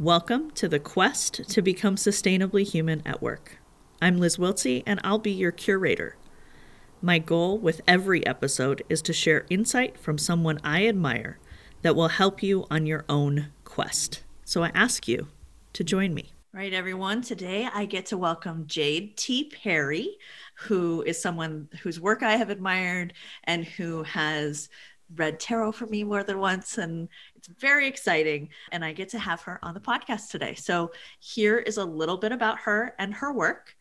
Welcome to the quest to become sustainably human at work. I'm Liz Wiltsey, and I'll be your curator. My goal with every episode is to share insight from someone I admire that will help you on your own quest. So I ask you to join me. Right, everyone. Today I get to welcome Jade T. Perry, who is someone whose work I have admired and who has read tarot for me more than once and it's very exciting and i get to have her on the podcast today. So here is a little bit about her and her work.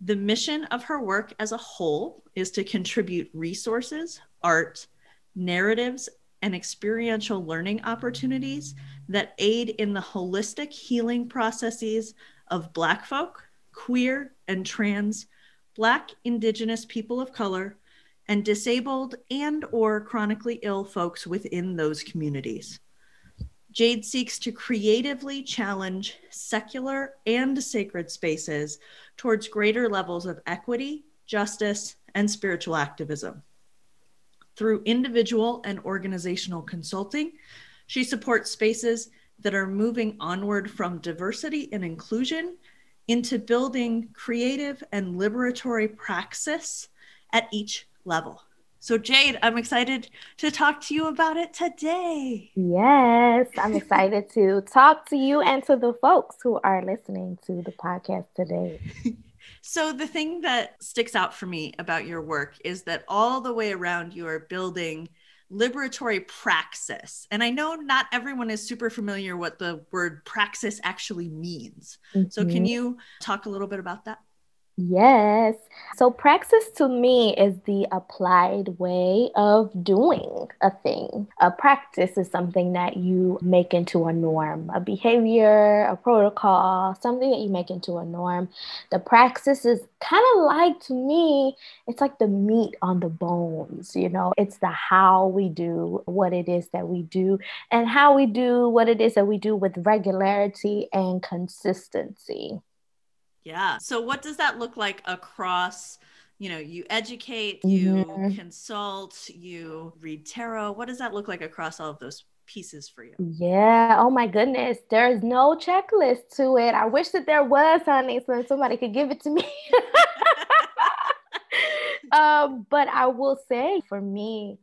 The mission of her work as a whole is to contribute resources art narratives and experiential learning opportunities that aid in the holistic healing processes of black folk queer and trans black indigenous people of color and disabled and or chronically ill folks within those communities. Jade seeks to creatively challenge secular and sacred spaces towards greater levels of equity, justice, and spiritual activism. Through individual and organizational consulting, she supports spaces that are moving onward from diversity and inclusion into building creative and liberatory praxis at each level. So, Jade, I'm excited to talk to you about it today. Yes, I'm excited to talk to you and to the folks who are listening to the podcast today. so, the thing that sticks out for me about your work is that all the way around you are building liberatory praxis. And I know not everyone is super familiar what the word praxis actually means. Mm-hmm. So, can you talk a little bit about that? Yes. So, praxis to me is the applied way of doing a thing. A practice is something that you make into a norm, a behavior, a protocol, something that you make into a norm. The praxis is kind of like, to me, it's like the meat on the bones, you know, it's the how we do what it is that we do and how we do what it is that we do with regularity and consistency. Yeah. So what does that look like across? You know, you educate, you mm-hmm. consult, you read tarot. What does that look like across all of those pieces for you? Yeah. Oh my goodness. There's no checklist to it. I wish that there was, honey, so somebody could give it to me. um, but I will say for me,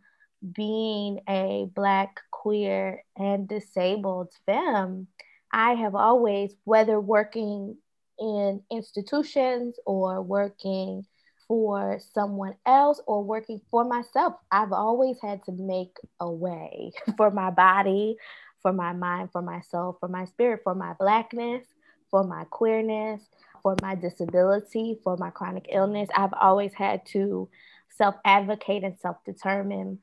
being a Black, queer, and disabled femme, I have always, whether working in institutions or working for someone else or working for myself. I've always had to make a way for my body, for my mind, for my soul, for my spirit, for my blackness, for my queerness, for my disability, for my chronic illness. I've always had to self advocate and self determine.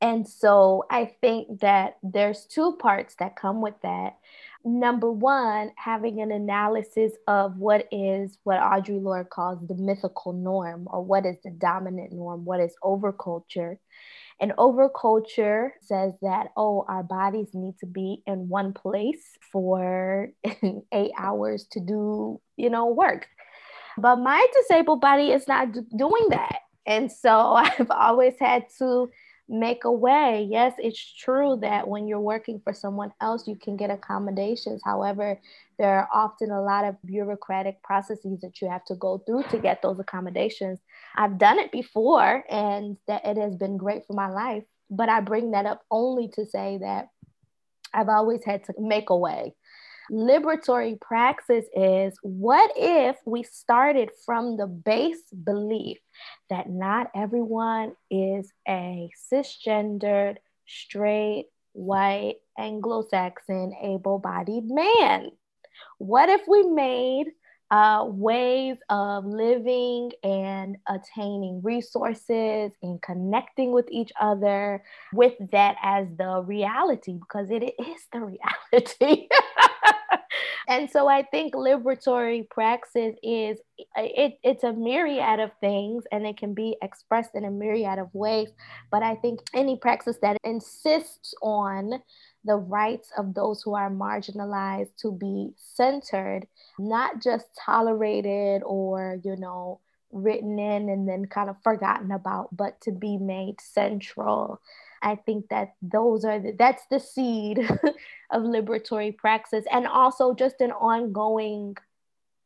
And so I think that there's two parts that come with that number one, having an analysis of what is what Audre Lorde calls the mythical norm, or what is the dominant norm, what is overculture. And overculture says that, oh, our bodies need to be in one place for eight hours to do, you know, work. But my disabled body is not doing that. And so I've always had to make a way. Yes, it's true that when you're working for someone else, you can get accommodations. However, there are often a lot of bureaucratic processes that you have to go through to get those accommodations. I've done it before and that it has been great for my life, but I bring that up only to say that I've always had to make a way liberatory praxis is what if we started from the base belief that not everyone is a cisgendered, straight, white, Anglo Saxon, able bodied man? What if we made uh, ways of living and attaining resources and connecting with each other with that as the reality because it is the reality. and so I think liberatory praxis is uh, it, it's a myriad of things and it can be expressed in a myriad of ways. But I think any praxis that insists on the rights of those who are marginalized to be centered, not just tolerated or, you know, written in and then kind of forgotten about, but to be made central. I think that those are the, that's the seed of liberatory praxis and also just an ongoing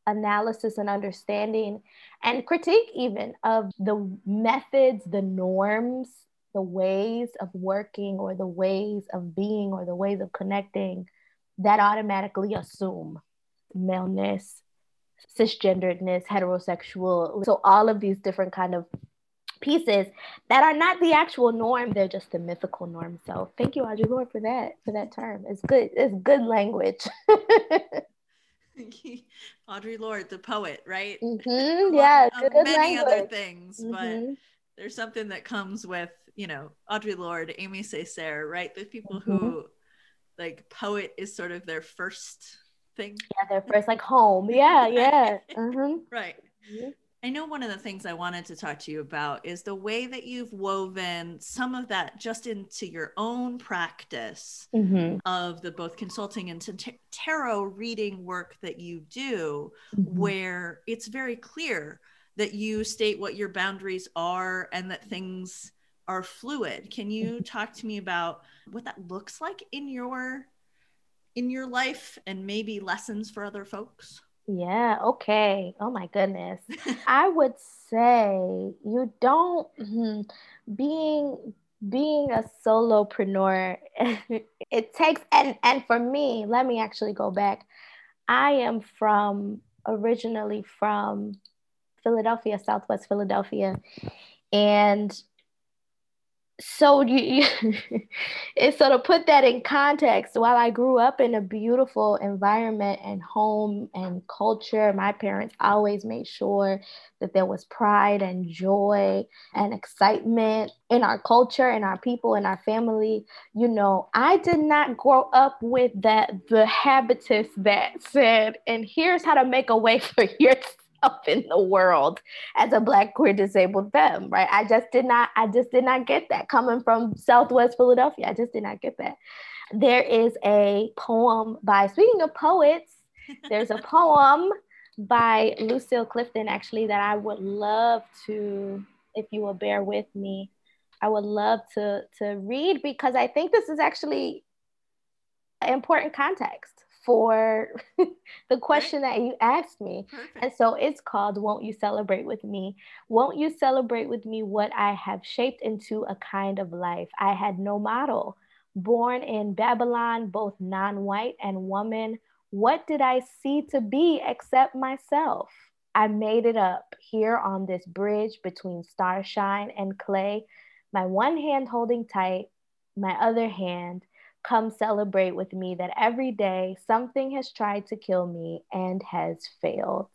analysis and understanding and critique even of the methods, the norms, the ways of working or the ways of being or the ways of connecting that automatically assume maleness, cisgenderedness, heterosexual. So all of these different kind of pieces that are not the actual norm they're just the mythical norm so thank you audre lorde for that for that term it's good it's good language audre lorde the poet right mm-hmm. yeah good many language. other things mm-hmm. but there's something that comes with you know audre lorde Aimé Césaire right the people mm-hmm. who like poet is sort of their first thing yeah their first like home yeah yeah mm-hmm. right mm-hmm. I know one of the things I wanted to talk to you about is the way that you've woven some of that just into your own practice mm-hmm. of the both consulting and t- tarot reading work that you do, mm-hmm. where it's very clear that you state what your boundaries are and that things are fluid. Can you mm-hmm. talk to me about what that looks like in your in your life and maybe lessons for other folks? Yeah, okay. Oh my goodness. I would say you don't hmm, being being a solopreneur it takes and and for me, let me actually go back. I am from originally from Philadelphia, Southwest Philadelphia. And so you, and so to put that in context while i grew up in a beautiful environment and home and culture my parents always made sure that there was pride and joy and excitement in our culture and our people and our family. You know i did not grow up with that the habitus that said and here's how to make a way for yourself in the world as a black queer disabled femme right? I just did not i just did not get that. Coming from southwest philadelphia i just did not get that. There is a poem by speaking of poets there's a poem by lucille clifton actually that i would love to if you will bear with me i would love to to read because i think this is actually important context for the question right. that you asked me. Perfect. And so it's called Won't You Celebrate with Me? Won't you celebrate with me what I have shaped into a kind of life? I had no model. Born in Babylon, both non white and woman, what did I see to be except myself? I made it up here on this bridge between starshine and clay, my one hand holding tight, my other hand come celebrate with me that every day something has tried to kill me and has failed.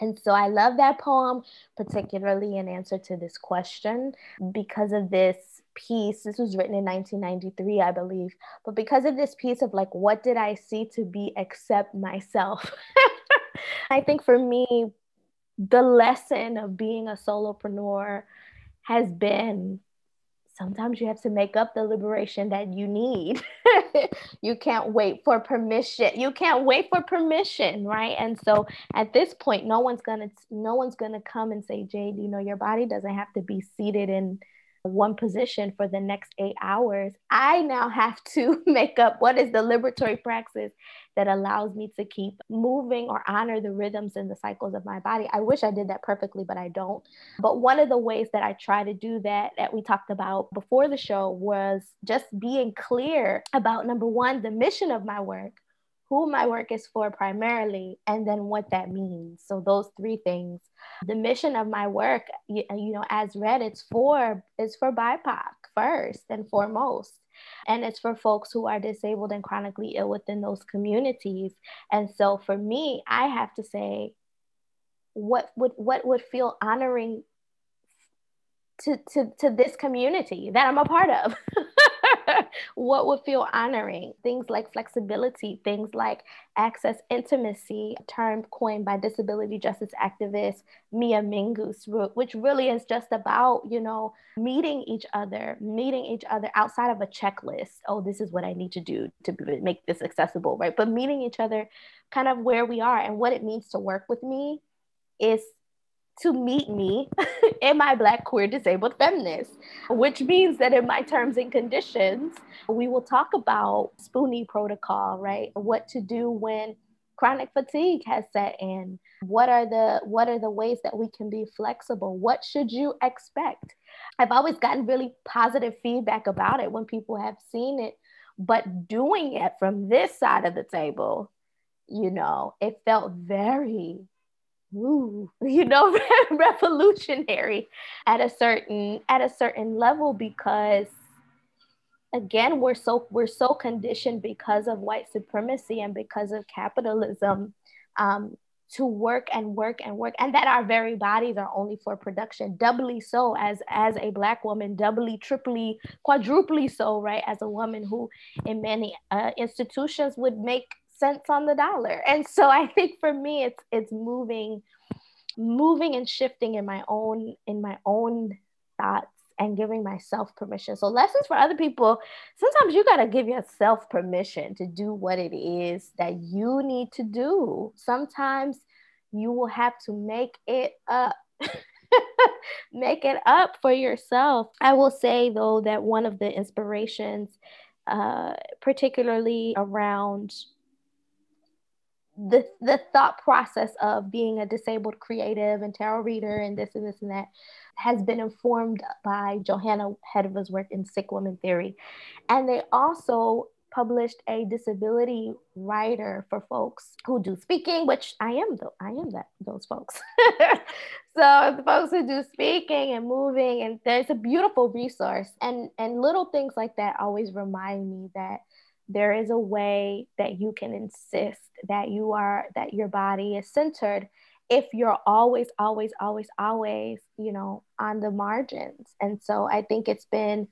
And so I love that poem, particularly in answer to this question, because of this piece. This was written in 1993, I believe. But because of this piece of like, what did I see to be except myself? I think for me, the lesson of being a solopreneur has been sometimes you have to make up the liberation that you need. you can't wait for permission. You can't wait for permission, right? And so at this point, no one's gonna no one's gonna come and say, Jade, you know, your body doesn't have to be seated in one position for the next eight hours. I now have to make up what is the liberatory praxis that allows me to keep moving or honor the rhythms and the cycles of my body. I wish I did that perfectly, but I don't. But one of the ways that I try to do that, that we talked about before the show, was just being clear about number one, the mission of my work who my work is for primarily, and then what that means. So those three things. The mission of my work, you, uh, you know, as read, it's for it's for BIPOC first and foremost. And it's for folks who are disabled and chronically ill within those communities. And so for me, I have to say, what would what would feel honoring to, to, to this community that I'm a part of. what would feel honoring? Things like flexibility, things like access intimacy, a term coined by disability justice activist Mia Mingus, which really is just about, you know, meeting each other, meeting each other outside of a checklist. Oh, this is what I need to do to make this accessible, right? But meeting each other kind of where we are and what it means to work with me is to meet me in my Black queer disabled feminist, which means that in my terms and conditions, we will talk about Spoonie protocol, right? What to do when chronic fatigue has set in. What are the what are the ways that we can be flexible? What should you expect? I've always gotten really positive feedback about it when people have seen it, but doing it from this side of the table, you know, it felt very ooh, you know, revolutionary at a certain at a certain level because again we're so we're so conditioned because of white supremacy and because of capitalism um, to work and work and work and that our very bodies are only for production. Doubly so as as a black woman doubly triply quadruply so right as a woman who in many uh, institutions would make cents on the dollar. And so I think for me it's it's moving moving and shifting in my own in my own thoughts and giving myself permission. So lessons for other people, sometimes you got to give yourself permission to do what it is that you need to do. Sometimes you will have to make it up. make it up for yourself. I will say though that one of the inspirations uh, particularly around the the thought process of being a disabled creative and tarot reader and this and this and that has been informed by Johanna Hedva's work in Sick Woman Theory. And they also published a disability rider for folks who do speaking, which I am though I am that those folks. so the folks who do speaking and moving, and there's a beautiful resource. And and little things like that always remind me that there is a way that you can insist that you are that your body is centered if you're always always always always you know on the margins and so i think it's been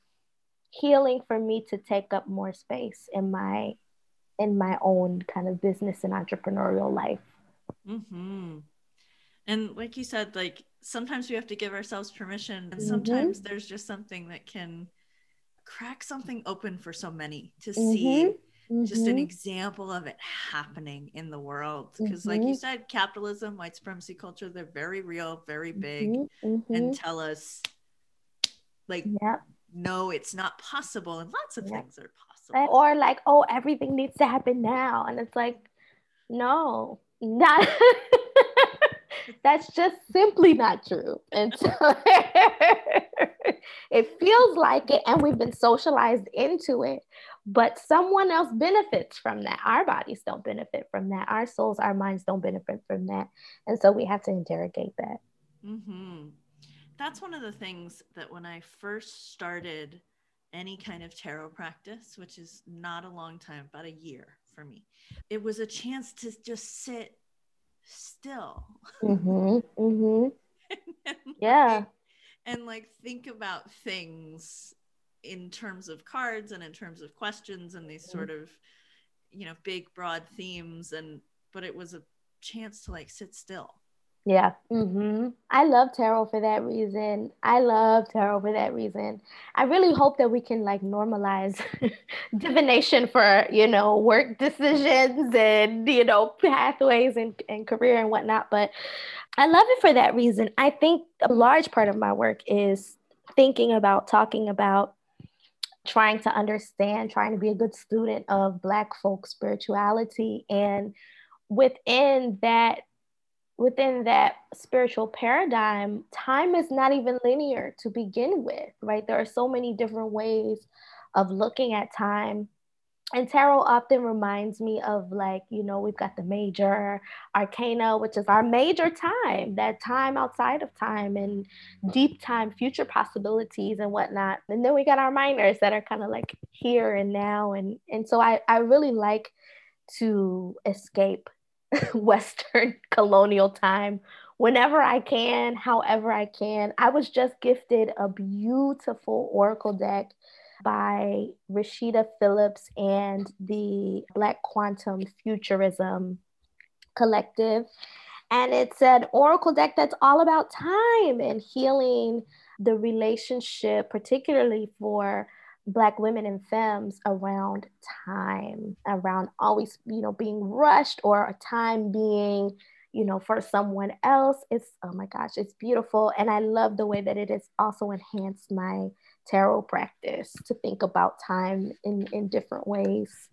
healing for me to take up more space in my in my own kind of business and entrepreneurial life mm-hmm. and like you said like sometimes we have to give ourselves permission and mm-hmm. sometimes mm-hmm. there's just something that can crack something open for so many to mm-hmm. see mm-hmm. just an example of it happening in the world because mm-hmm. like you mm-hmm. said capitalism white supremacy culture they're very real very big mm-hmm. and mm-hmm. tell us like yep. no it's not possible and lots of yep. things are possible or like oh everything needs to happen now and it's like no not that's just simply not true and so it feels like it, and we've been socialized into it. But someone else benefits from that. Our bodies don't benefit from that. Our souls, our minds don't benefit from that. And so we have to interrogate that. Mm-hmm. That's one of the things that when I first started any kind of tarot practice, which is not a long time, about a year for me, it was a chance to just sit still. Mm-hmm. Mm-hmm. yeah and like think about things in terms of cards and in terms of questions and these sort of you know big broad themes and but it was a chance to like sit still. Yeah. Mm-hmm. i love tarot for that reason. I love tarot for that reason. I really hope that we can like normalize divination for you know work decisions and you know pathways and, and career and whatnot but I love it for that reason. I think a large part of my work is thinking about, talking about, trying to understand, trying to be a good student of Black folk spirituality. And within that, within that spiritual paradigm, time is not even linear to begin with, right? There are so many different ways of looking at time and tarot often reminds me of like you know we've got the major arcana which is our major time that time outside of time and deep time future possibilities and whatnot. And then we got our minors that are kind of like here and now. And and so i i really like to escape western colonial time whenever i can however i can. I was just gifted a beautiful oracle deck by Rasheedah Phillips and the Black Quantum Futurism Collective. And it's an oracle deck that's all about time and healing the relationship, particularly for Black women and femmes around time, around always, you know, being rushed or a time being you know, for someone else, it's, oh my gosh, it's beautiful. And I love the way that it has also enhanced my tarot practice to think about time in, in different ways.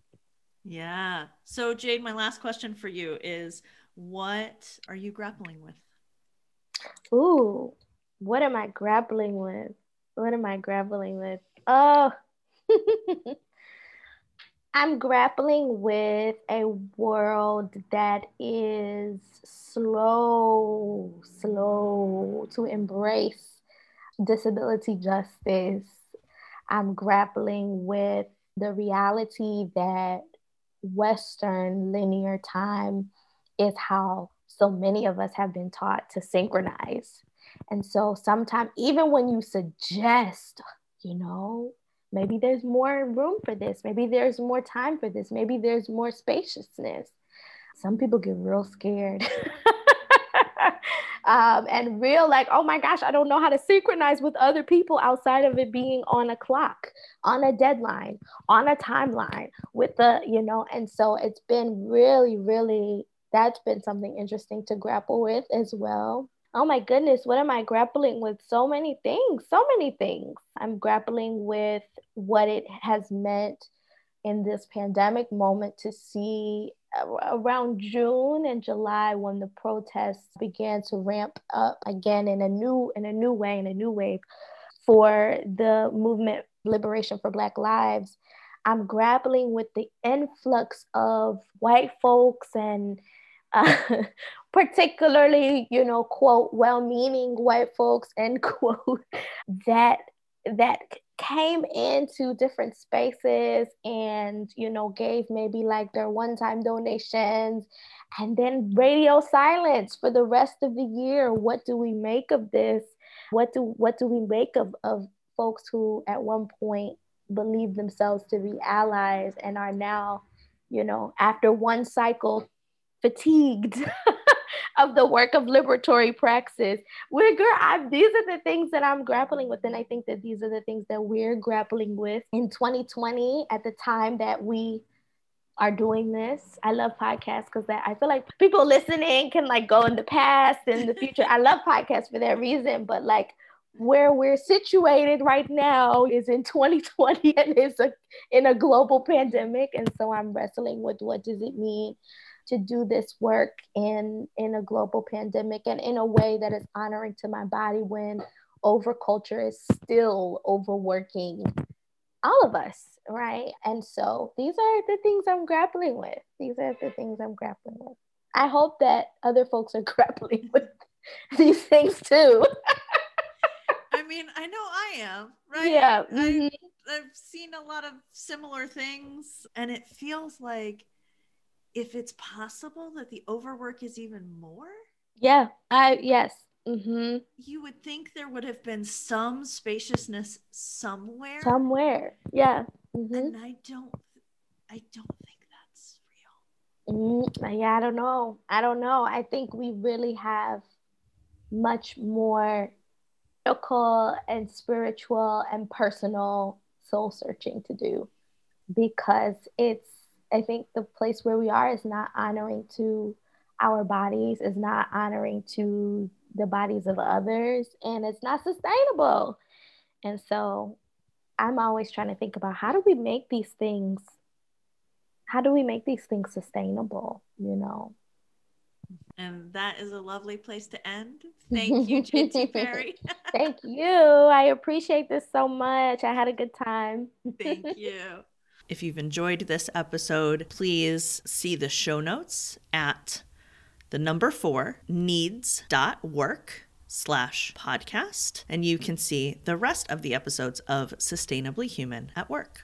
Yeah. So, Jade, my last question for you is what are you grappling with? Ooh, what am I grappling with? What am I grappling with? Oh, I'm grappling with a world that is slow, slow to embrace disability justice. I'm grappling with the reality that Western linear time is how so many of us have been taught to synchronize. And so sometimes, even when you suggest, you know, maybe there's more room for this maybe there's more time for this maybe there's more spaciousness some people get real scared um, and real like oh my gosh i don't know how to synchronize with other people outside of it being on a clock on a deadline on a timeline with the you know and so it's been really really that's been something interesting to grapple with as well oh my goodness, what am I grappling with? So many things, so many things. I'm grappling with what it has meant in this pandemic moment to see around June and July when the protests began to ramp up again in a new in a new way in a new wave for the movement liberation for black lives. I'm grappling with the influx of white folks and uh, particularly, you know, quote, well-meaning white folks, end quote, that that came into different spaces and you know gave maybe like their one-time donations. And then radio silence for the rest of the year. What do we make of this? What do what do we make of of folks who at one point believed themselves to be allies and are now you know after one cycle fatigued of the work of liberatory praxis. We're girl, these are the things that I'm grappling with, and I think that these are the things that we're grappling with in 2020 at the time that we are doing this. I love podcasts because I feel like people listening can like go in the past and the future. I love podcasts for that reason, but like where we're situated right now is in 2020 and it's a in a global pandemic and so i'm wrestling with what does it mean to do this work in in a global pandemic and in a way that is honoring to my body when overculture is still overworking all of us right? And so these are the things i'm grappling with. These are the things i'm grappling with. I hope that other folks are grappling with these things too. I mean i know i am right? Yeah mm-hmm. I, i've seen a lot of similar things and it feels like if it's possible that the overwork is even more? Yeah, I yes. Mm-hmm. You would think there would have been some spaciousness somewhere. Somewhere, yeah. Mm-hmm. And I don't, I don't think that's real. Mm, yeah, I don't know. I don't know. I think we really have much more medical and spiritual and personal soul searching to do because it's I think the place where we are is not honoring to our bodies, is not honoring to the bodies of others, and it's not sustainable. And so I'm always trying to think about how do we make these things, how do we make these things sustainable, you know? And that is a lovely place to end. Thank you, JT Perry. Thank you. I appreciate this so much. I had a good time. Thank you. If you've enjoyed this episode, please see the show notes at the number four needs.work slash podcast, and you can see the rest of the episodes of Sustainably Human at Work.